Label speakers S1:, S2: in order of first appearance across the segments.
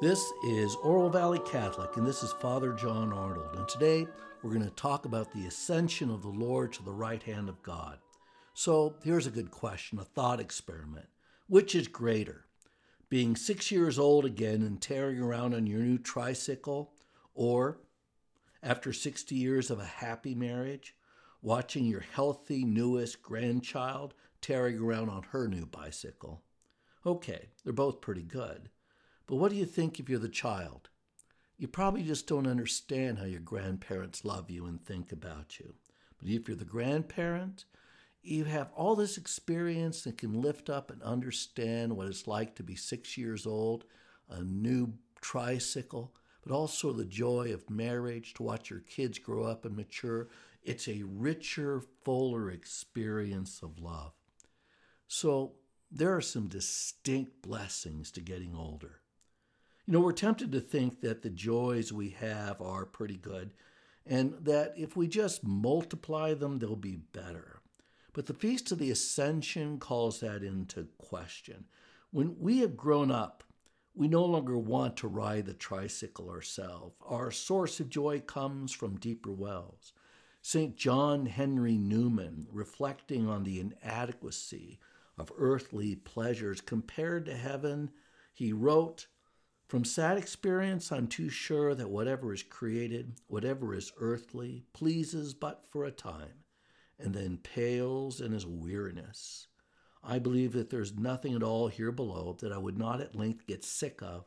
S1: This is Oro Valley Catholic, and this is Father John Arnold. And today we're going to talk about the ascension of the Lord to the right hand of God. So here's a good question, a thought experiment. Which is greater, being six years old again and tearing around on your new tricycle, or after 60 years of a happy marriage, watching your healthy newest grandchild tearing around on her new bicycle? Okay, they're both pretty good. But what do you think if you're the child? You probably just don't understand how your grandparents love you and think about you. But if you're the grandparent, you have all this experience and can lift up and understand what it's like to be six years old, a new tricycle, but also the joy of marriage, to watch your kids grow up and mature. It's a richer, fuller experience of love. So there are some distinct blessings to getting older. You know, we're tempted to think that the joys we have are pretty good and that if we just multiply them, they'll be better. But the Feast of the Ascension calls that into question. When we have grown up, we no longer want to ride the tricycle ourselves. Our source of joy comes from deeper wells. St. John Henry Newman, reflecting on the inadequacy of earthly pleasures compared to heaven, he wrote, from sad experience, I'm too sure that whatever is created, whatever is earthly, pleases but for a time, and then pales in his weariness. I believe that there's nothing at all here below that I would not at length get sick of.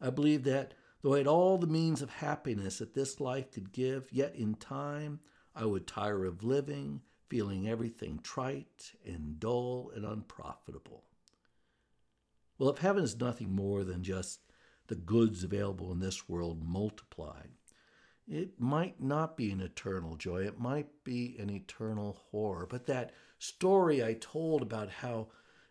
S1: I believe that though I had all the means of happiness that this life could give, yet in time I would tire of living, feeling everything trite and dull and unprofitable. Well, if heaven is nothing more than just the goods available in this world multiplied. It might not be an eternal joy, it might be an eternal horror. But that story I told about how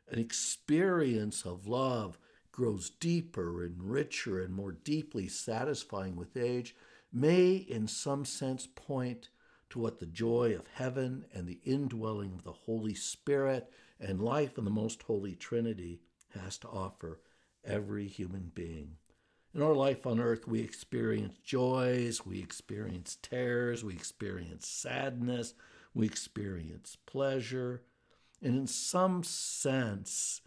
S1: an experience of love grows deeper and richer and more deeply satisfying with age may, in some sense, point to what the joy of heaven and the indwelling of the Holy Spirit and life in the most holy Trinity has to offer every human being. In our life on earth, we experience joys, we experience tears, we experience sadness, we experience pleasure. And in some sense,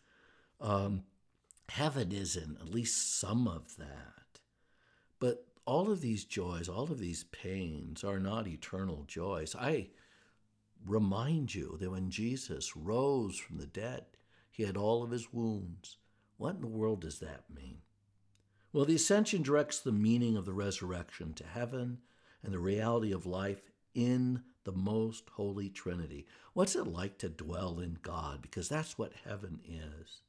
S1: um, heaven is in at least some of that. But all of these joys, all of these pains are not eternal joys. I remind you that when Jesus rose from the dead, he had all of his wounds. What in the world does that mean? Well, the ascension directs the meaning of the resurrection to heaven and the reality of life in the most holy Trinity. What's it like to dwell in God? Because that's what heaven is.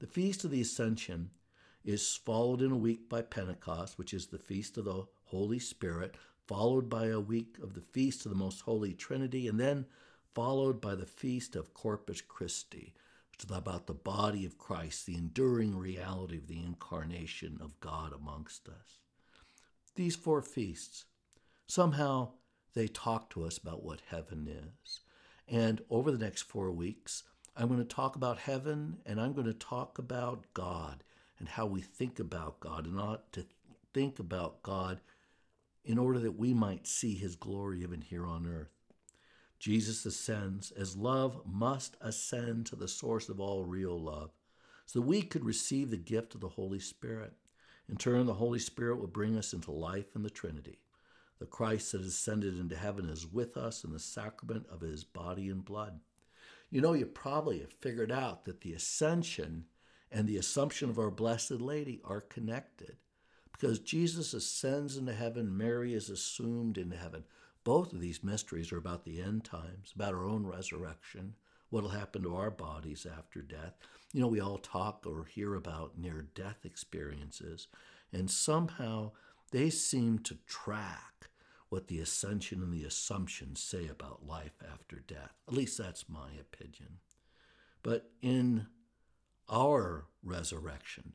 S1: The Feast of the Ascension is followed in a week by Pentecost, which is the Feast of the Holy Spirit, followed by a week of the Feast of the Most Holy Trinity, and then followed by the Feast of Corpus Christi, about the body of Christ, the enduring reality of the incarnation of God amongst us. These four feasts, somehow they talk to us about what heaven is. And over the next four weeks, I'm going to talk about heaven and I'm going to talk about God and how we think about God and ought to think about God in order that we might see his glory even here on earth. Jesus ascends as love must ascend to the source of all real love, so that we could receive the gift of the Holy Spirit. In turn, the Holy Spirit will bring us into life in the Trinity. The Christ that ascended into heaven is with us in the sacrament of his body and blood. You know, you probably have figured out that the ascension and the assumption of our Blessed Lady are connected. Because Jesus ascends into heaven, Mary is assumed into heaven. Both of these mysteries are about the end times, about our own resurrection, what will happen to our bodies after death. You know, we all talk or hear about near death experiences, and somehow they seem to track what the ascension and the assumption say about life after death. At least that's my opinion. But in our resurrection,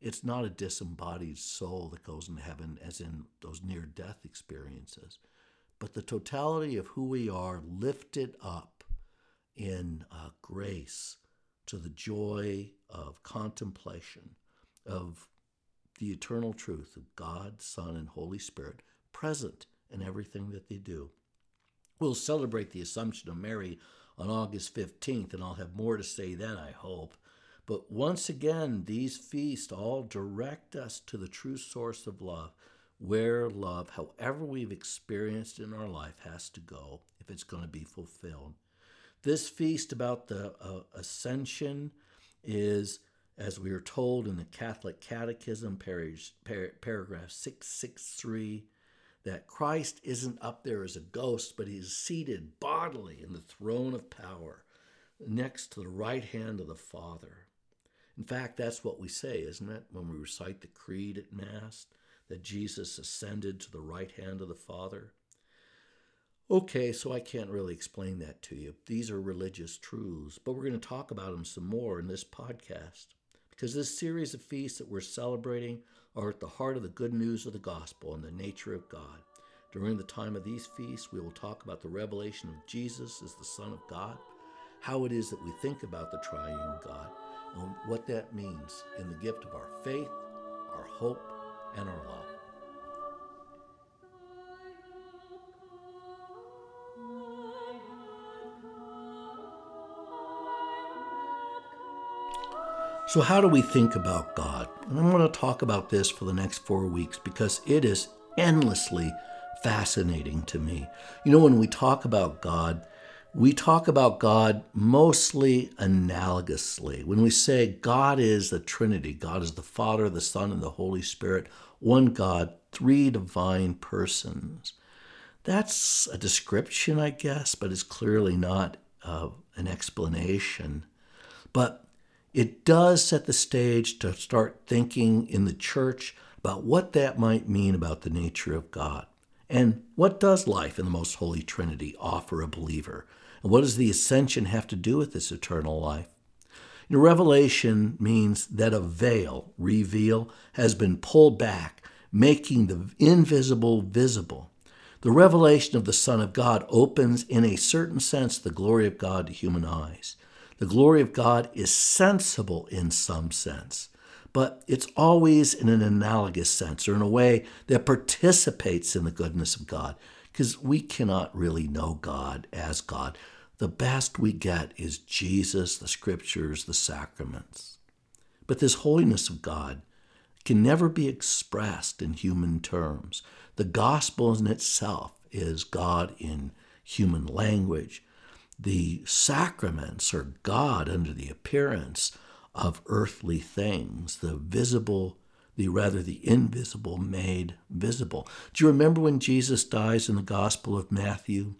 S1: it's not a disembodied soul that goes into heaven as in those near death experiences but the totality of who we are lifted up in uh, grace to the joy of contemplation, of the eternal truth of God, Son, and Holy Spirit present in everything that they do. We'll celebrate the Assumption of Mary on August 15th, and I'll have more to say then, I hope. But once again, these feasts all direct us to the true source of love, where love, however we've experienced in our life, has to go if it's going to be fulfilled. This feast about the uh, ascension is, as we are told in the Catholic Catechism, paragraph 663, that Christ isn't up there as a ghost, but he's seated bodily in the throne of power next to the right hand of the Father. In fact, that's what we say, isn't it, when we recite the Creed at Mass, that Jesus ascended to the right hand of the Father? Okay, so I can't really explain that to you. These are religious truths, but we're going to talk about them some more in this podcast because this series of feasts that we're celebrating are at the heart of the good news of the gospel and the nature of God. During the time of these feasts, we will talk about the revelation of Jesus as the Son of God, how it is that we think about the triune God, and what that means in the gift of our faith, our hope, and our. So, how do we think about God? And I'm going to talk about this for the next four weeks because it is endlessly fascinating to me. You know, when we talk about God, we talk about God mostly analogously. When we say God is the Trinity, God is the Father, the Son, and the Holy Spirit, one God, three divine persons. That's a description, I guess, but it's clearly not uh, an explanation. But it does set the stage to start thinking in the church about what that might mean about the nature of God. And what does life in the most holy Trinity offer a believer? And what does the ascension have to do with this eternal life? You know, revelation means that a veil, reveal, has been pulled back, making the invisible visible. The revelation of the Son of God opens, in a certain sense, the glory of God to human eyes. The glory of God is sensible in some sense, but it's always in an analogous sense or in a way that participates in the goodness of God because we cannot really know God as God. The best we get is Jesus, the scriptures, the sacraments. But this holiness of God can never be expressed in human terms. The gospel in itself is God in human language the sacraments are God under the appearance of earthly things, the visible, the rather the invisible made visible. Do you remember when Jesus dies in the Gospel of Matthew?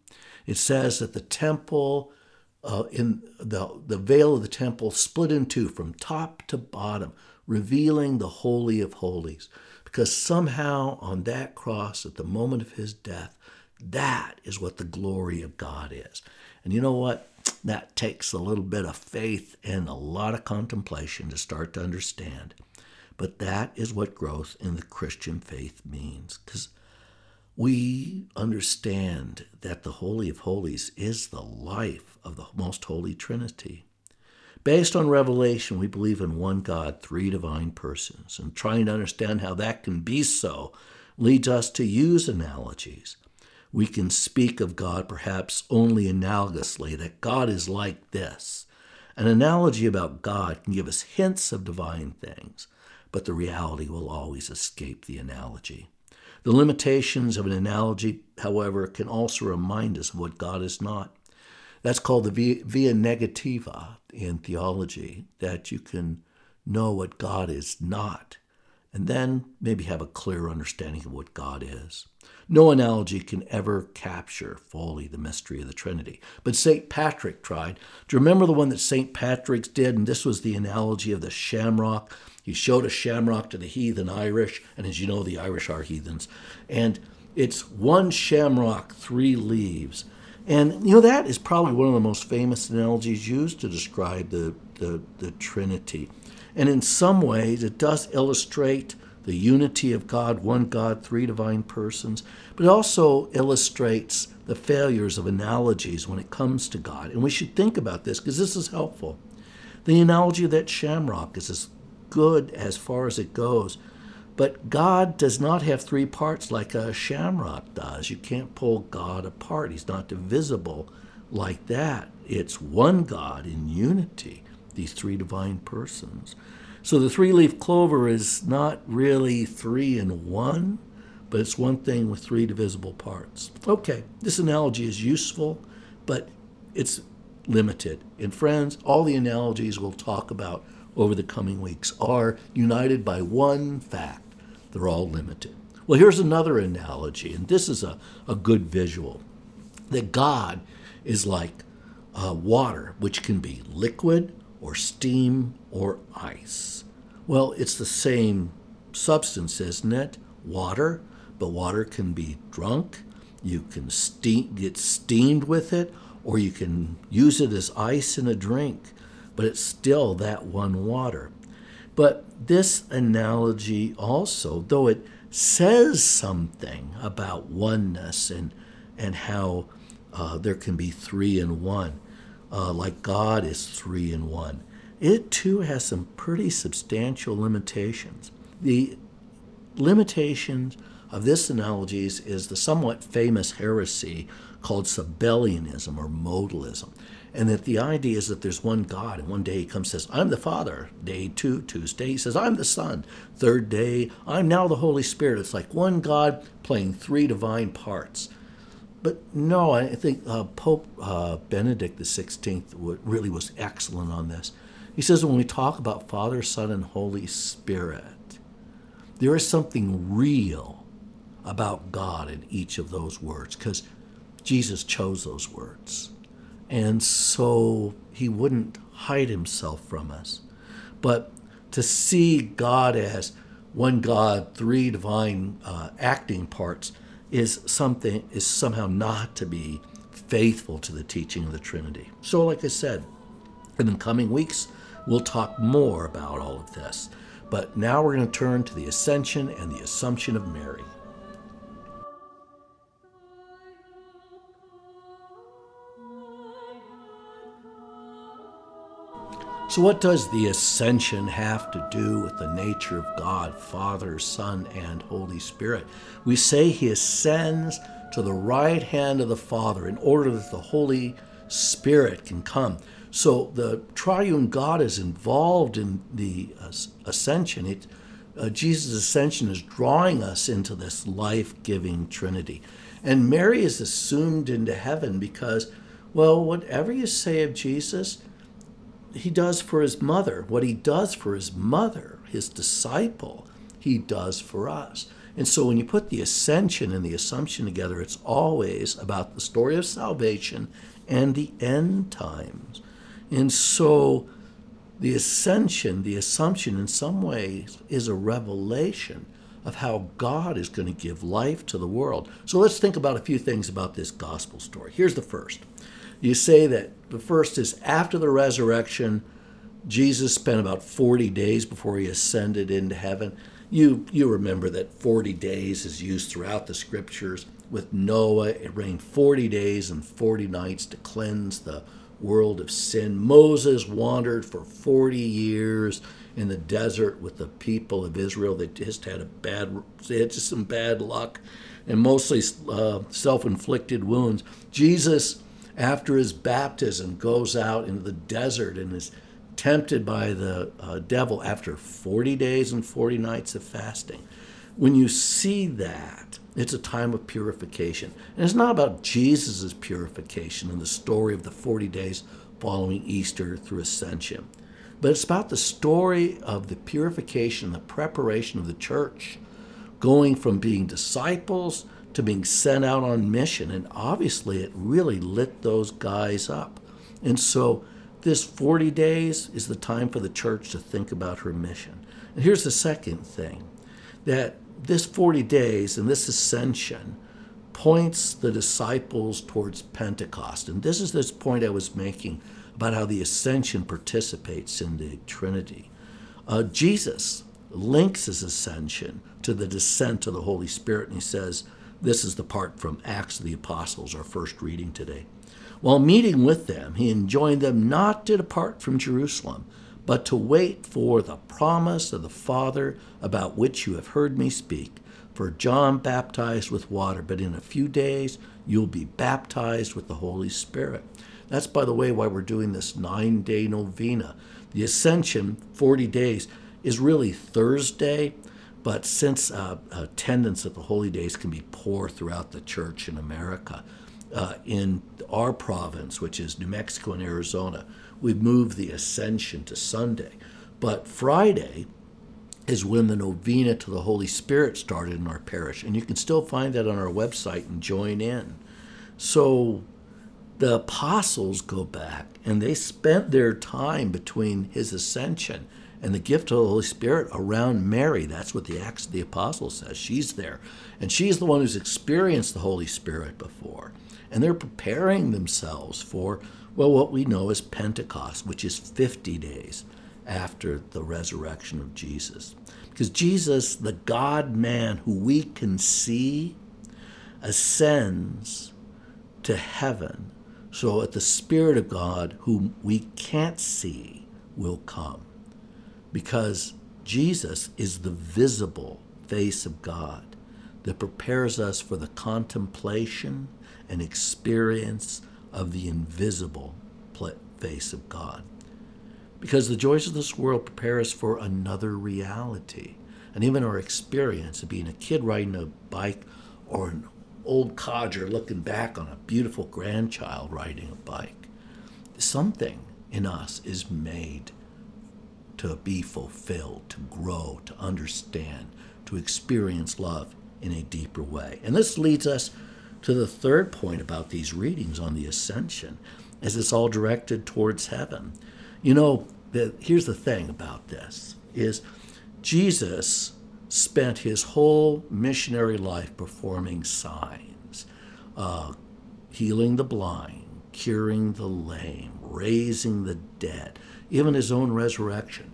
S1: It says that the temple, uh, in the the veil of the temple, split in two from top to bottom, revealing the holy of holies. Because somehow on that cross, at the moment of his death, that is what the glory of God is. And you know what? That takes a little bit of faith and a lot of contemplation to start to understand. But that is what growth in the Christian faith means. Because we understand that the Holy of Holies is the life of the most holy Trinity. Based on revelation, we believe in one God, three divine persons, and trying to understand how that can be so leads us to use analogies we can speak of God perhaps only analogously, that God is like this. An analogy about God can give us hints of divine things, but the reality will always escape the analogy. The limitations of an analogy, however, can also remind us of what God is not. That's called the via, negativa in theology, that you can know what God is not, and then maybe have a clear understanding of what God is. No analogy can ever capture fully the mystery of the Trinity. But St. Patrick tried. Do you remember the one that St. Patrick's did? And this was the analogy of the shamrock. He showed a shamrock to the heathen Irish, and as you know, the Irish are heathens. And it's one shamrock, three leaves. And you know, that is probably one of the most famous analogies used to describe the, the, the Trinity. And in some ways, it does illustrate the unity of God, one God, three divine persons, but it also illustrates the failures of analogies when it comes to God. And we should think about this because this is helpful. The analogy of that shamrock is as good as far as it goes. But God does not have three parts like a shamrock does. You can't pull God apart, He's not divisible like that. It's one God in unity, these three divine persons. So the three leaf clover is not really three in one, but it's one thing with three divisible parts. Okay, this analogy is useful, but it's limited. And friends, all the analogies we'll talk about over the coming weeks are united by one fact they're all limited. Well, here's another analogy, and this is a, a good visual that God is like uh, water, which can be liquid or steam or ice. Well, it's the same substance, isn't it? Water, but water can be drunk. You can steam, get steamed with it, or you can use it as ice in a drink, but it's still that one water. But this analogy also, though it says something about oneness and, and how uh, there can be three in one, uh, like God is three in one, it too has some pretty substantial limitations. The limitations of this analogy is the somewhat famous heresy called Sabellianism or modalism. And that the idea is that there's one God, and one day he comes says, I'm the Father. Day two, Tuesday, he says, I'm the Son. Third day, I'm now the Holy Spirit. It's like one God playing three divine parts. But no, I think uh, Pope uh, Benedict XVI really was excellent on this. He says when we talk about Father, Son, and Holy Spirit, there is something real about God in each of those words because Jesus chose those words. And so he wouldn't hide himself from us. But to see God as one God, three divine uh, acting parts is something is somehow not to be faithful to the teaching of the Trinity. So, like I said, in the coming weeks, we'll talk more about all of this. But now we're going to turn to the ascension and the assumption of Mary. So, what does the ascension have to do with the nature of God, Father, Son, and Holy Spirit? We say he ascends to the right hand of the Father in order that the Holy Spirit can come. So, the triune God is involved in the ascension. It, uh, Jesus' ascension is drawing us into this life giving Trinity. And Mary is assumed into heaven because, well, whatever you say of Jesus, he does for his mother. What he does for his mother, his disciple, he does for us. And so when you put the ascension and the assumption together, it's always about the story of salvation and the end times. And so the ascension, the assumption, in some ways, is a revelation of how God is going to give life to the world. So let's think about a few things about this gospel story. Here's the first you say that the first is after the resurrection, Jesus spent about 40 days before he ascended into heaven. You, you remember that 40 days is used throughout the scriptures. With Noah, it rained 40 days and 40 nights to cleanse the world of sin. Moses wandered for 40 years in the desert with the people of Israel. They just had a bad, they had just some bad luck and mostly uh, self inflicted wounds. Jesus after his baptism, goes out into the desert and is tempted by the uh, devil after 40 days and 40 nights of fasting. When you see that, it's a time of purification. And it's not about Jesus' purification in the story of the 40 days following Easter through ascension, but it's about the story of the purification, the preparation of the church, going from being disciples to being sent out on mission. And obviously, it really lit those guys up. And so, this 40 days is the time for the church to think about her mission. And here's the second thing that this 40 days and this ascension points the disciples towards Pentecost. And this is this point I was making about how the ascension participates in the Trinity. Uh, Jesus links his ascension to the descent of the Holy Spirit, and he says, this is the part from Acts of the Apostles, our first reading today. While meeting with them, he enjoined them not to depart from Jerusalem, but to wait for the promise of the Father about which you have heard me speak. For John baptized with water, but in a few days you'll be baptized with the Holy Spirit. That's, by the way, why we're doing this nine day novena. The Ascension, 40 days, is really Thursday, but since uh, attendance at the holy days can be poor throughout the church in America, uh, in our province, which is New Mexico and Arizona, we've moved the Ascension to Sunday. But Friday is when the novena to the Holy Spirit started in our parish. And you can still find that on our website and join in. So the apostles go back and they spent their time between his ascension and the gift of the Holy Spirit around Mary. That's what the Acts of the Apostles says. She's there. And she's the one who's experienced the Holy Spirit before. And they're preparing themselves for, well, what we know as Pentecost, which is 50 days after the resurrection of Jesus. Because Jesus, the God man who we can see, ascends to heaven so that the Spirit of God, whom we can't see, will come. Because Jesus is the visible face of God that prepares us for the contemplation and experience of the invisible face of God because the joys of this world prepare us for another reality. And even our experience of being a kid riding a bike or an old codger looking back on a beautiful grandchild riding a bike, something in us is made to be fulfilled, to grow, to understand, to experience love in a deeper way. And this leads us to the third point about these readings on the ascension, as it's all directed towards heaven. You know, the, here's the thing about this is Jesus spent his whole missionary life performing signs, uh, healing the blind, curing the lame, raising the dead, even his own resurrection.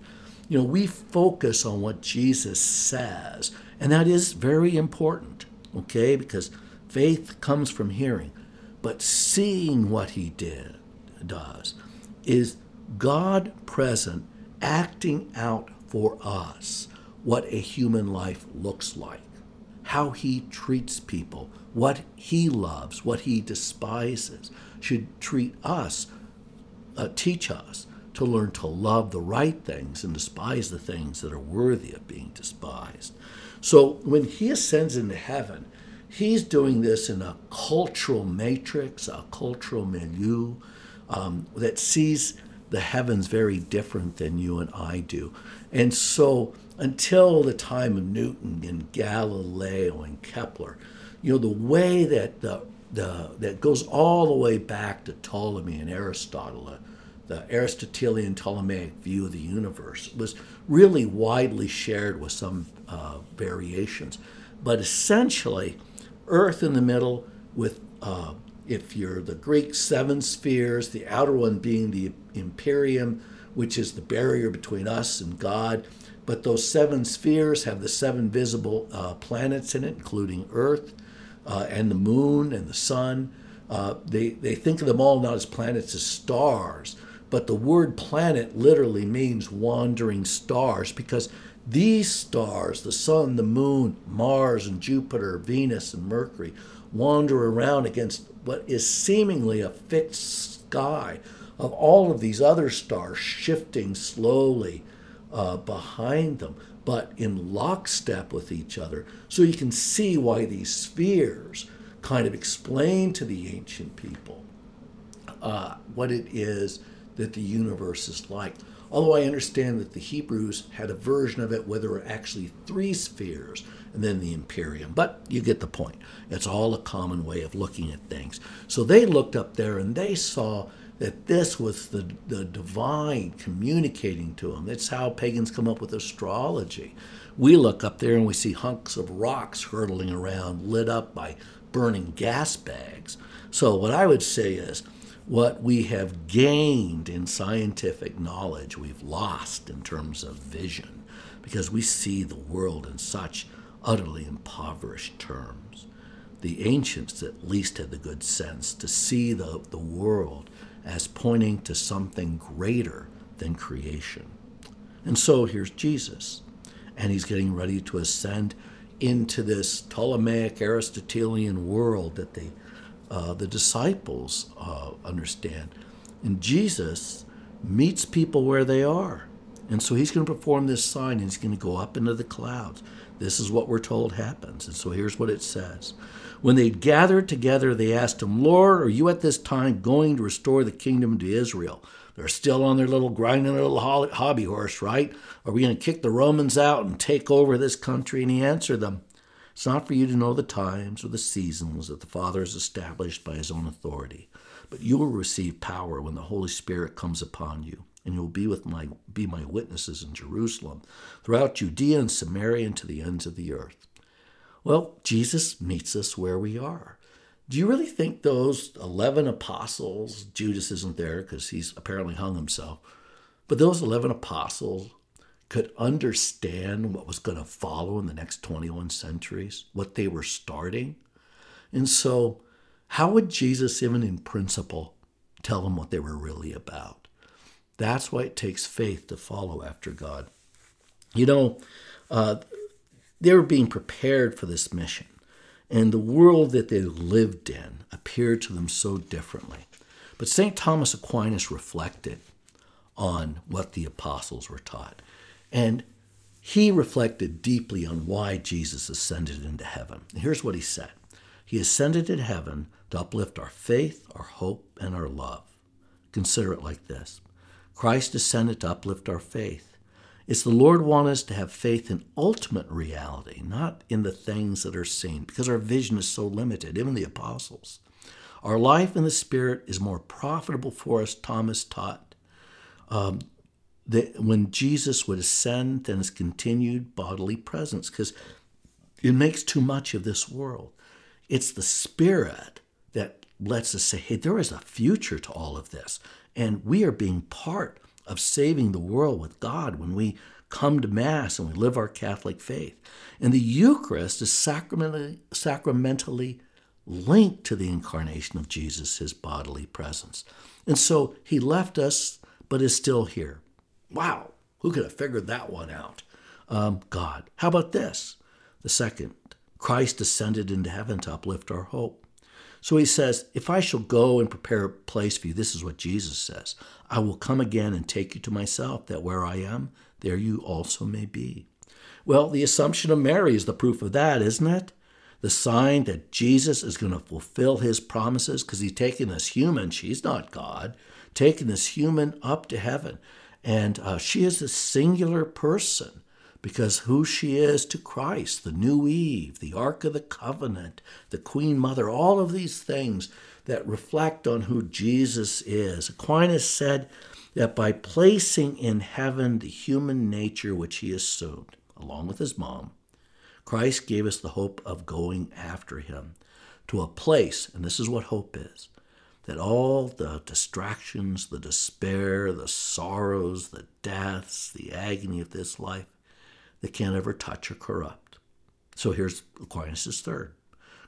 S1: You know, we focus on what Jesus says, and that is very important, okay? Because faith comes from hearing, but seeing what he did does is God present acting out for us what a human life looks like, how he treats people, what he loves, what he despises, should treat us, uh, teach us to learn to love the right things and despise the things that are worthy of being despised. So when he ascends into heaven, he's doing this in a cultural matrix, a cultural milieu um, that sees the heavens very different than you and I do. And so until the time of Newton and Galileo and Kepler, you know, the way that the, the that goes all the way back to Ptolemy and Aristotle, the Aristotelian Ptolemaic view of the universe was really widely shared with some uh, variations. But essentially, Earth in the middle with uh, if you're the Greek seven spheres, the outer one being the empyrean, which is the barrier between us and God. But those seven spheres have the seven visible uh, planets in it, including Earth uh, and the moon and the sun. Uh, they, they think of them all not as planets, as stars. But the word planet literally means wandering stars because these stars, the sun, the moon, Mars and Jupiter, Venus and Mercury, wander around against what is seemingly a fixed sky of all of these other stars shifting slowly uh, behind them, but in lockstep with each other. So you can see why these spheres kind of explain to the ancient people uh, what it is that the universe is like. Although I understand that the Hebrews had a version of it where there were actually three spheres and then the Empyrean. But you get the point. It's all a common way of looking at things. So they looked up there and they saw that this was the, the divine communicating to them. That's how pagans come up with astrology. We look up there and we see hunks of rocks hurtling around, lit up by burning gas bags. So, what I would say is, what we have gained in scientific knowledge, we've lost in terms of vision because we see the world in such utterly impoverished terms. The ancients at least had the good sense to see the, the world as pointing to something greater than creation. And so here's Jesus, and he's getting ready to ascend into this Ptolemaic Aristotelian world that they, uh, the disciples uh, understand. And Jesus meets people where they are. And so he's going to perform this sign and he's going to go up into the clouds. This is what we're told happens. And so here's what it says. When they gathered together, they asked him, Lord, are you at this time going to restore the kingdom to Israel? They're still on their little grinding little hobby horse, right? Are we going to kick the Romans out and take over this country? And he answered them, It's not for you to know the times or the seasons that the Father has established by his own authority, but you will receive power when the Holy Spirit comes upon you and you will be with my be my witnesses in Jerusalem, throughout Judea and Samaria and to the ends of the earth. Well, Jesus meets us where we are. Do you really think those 11 apostles, Judas isn't there because he's apparently hung himself, but those 11 apostles could understand what was going to follow in the next 21 centuries, what they were starting? And so, how would Jesus, even in principle, tell them what they were really about? That's why it takes faith to follow after God. You know, uh, they were being prepared for this mission, and the world that they lived in appeared to them so differently. But St. Thomas Aquinas reflected on what the apostles were taught, and he reflected deeply on why Jesus ascended into heaven. Here's what he said He ascended into heaven to uplift our faith, our hope, and our love. Consider it like this Christ ascended to uplift our faith. It's the Lord want us to have faith in ultimate reality, not in the things that are seen, because our vision is so limited, even the apostles. Our life in the Spirit is more profitable for us, Thomas taught, um, that when Jesus would ascend than his continued bodily presence, because it makes too much of this world. It's the Spirit that lets us say, hey, there is a future to all of this. And we are being part of saving the world with God when we come to Mass and we live our Catholic faith. And the Eucharist is sacramentally, sacramentally linked to the incarnation of Jesus, his bodily presence. And so he left us, but is still here. Wow, who could have figured that one out? Um, God. How about this? The second, Christ ascended into heaven to uplift our hope. So he says, If I shall go and prepare a place for you, this is what Jesus says I will come again and take you to myself, that where I am, there you also may be. Well, the Assumption of Mary is the proof of that, isn't it? The sign that Jesus is going to fulfill his promises because he's taking this human, she's not God, taking this human up to heaven. And uh, she is a singular person because who she is to Christ, the new Eve, the Ark of the Covenant, the Queen Mother, all of these things that reflect on who Jesus is. Aquinas said that by placing in heaven the human nature which he assumed, along with his mom, Christ gave us the hope of going after him to a place, and this is what hope is that all the distractions, the despair, the sorrows, the deaths, the agony of this life they can't ever touch or corrupt. So here's Aquinas' third.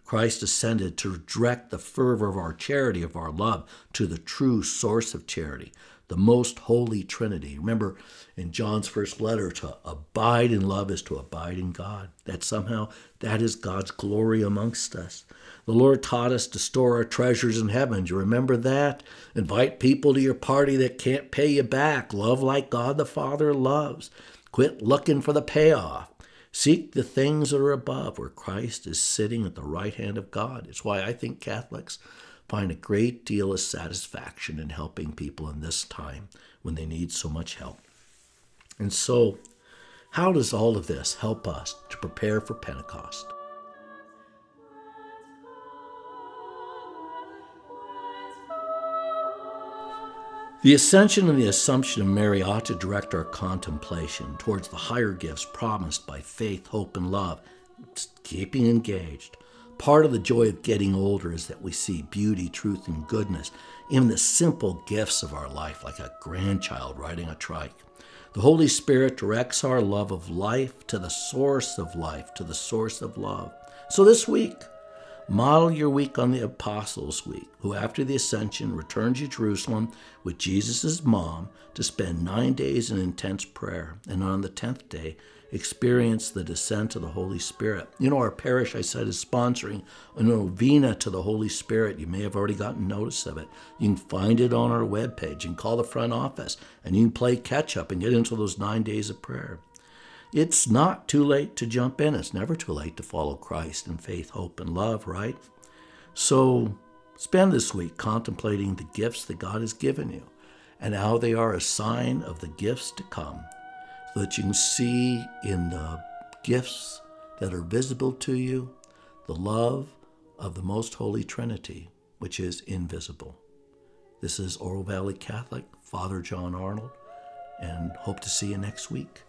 S1: Christ ascended to direct the fervor of our charity, of our love, to the true source of charity, the most holy Trinity. Remember in John's first letter, to abide in love is to abide in God. That somehow that is God's glory amongst us. The Lord taught us to store our treasures in heaven. Do you remember that? Invite people to your party that can't pay you back. Love like God the Father loves. Quit looking for the payoff. Seek the things that are above, where Christ is sitting at the right hand of God. It's why I think Catholics find a great deal of satisfaction in helping people in this time when they need so much help. And so, how does all of this help us to prepare for Pentecost? The ascension and the assumption of Mary ought to direct our contemplation towards the higher gifts promised by faith, hope, and love, keeping engaged. Part of the joy of getting older is that we see beauty, truth, and goodness in the simple gifts of our life, like a grandchild riding a trike. The Holy Spirit directs our love of life to the source of life, to the source of love. So this week, Model your week on the Apostles' Week, who after the ascension returned to Jerusalem with Jesus' mom to spend nine days in intense prayer, and on the tenth day experienced the descent of the Holy Spirit. You know, our parish, I said, is sponsoring a novena to the Holy Spirit. You may have already gotten notice of it. You can find it on our webpage. Can call the front office and you can play catch up and get into those nine days of prayer. It's not too late to jump in. It's never too late to follow Christ in faith, hope, and love, right? So spend this week contemplating the gifts that God has given you and how they are a sign of the gifts to come, so that you can see in the gifts that are visible to you the love of the most holy Trinity, which is invisible. This is Oro Valley Catholic, Father John Arnold, and hope to see you next week.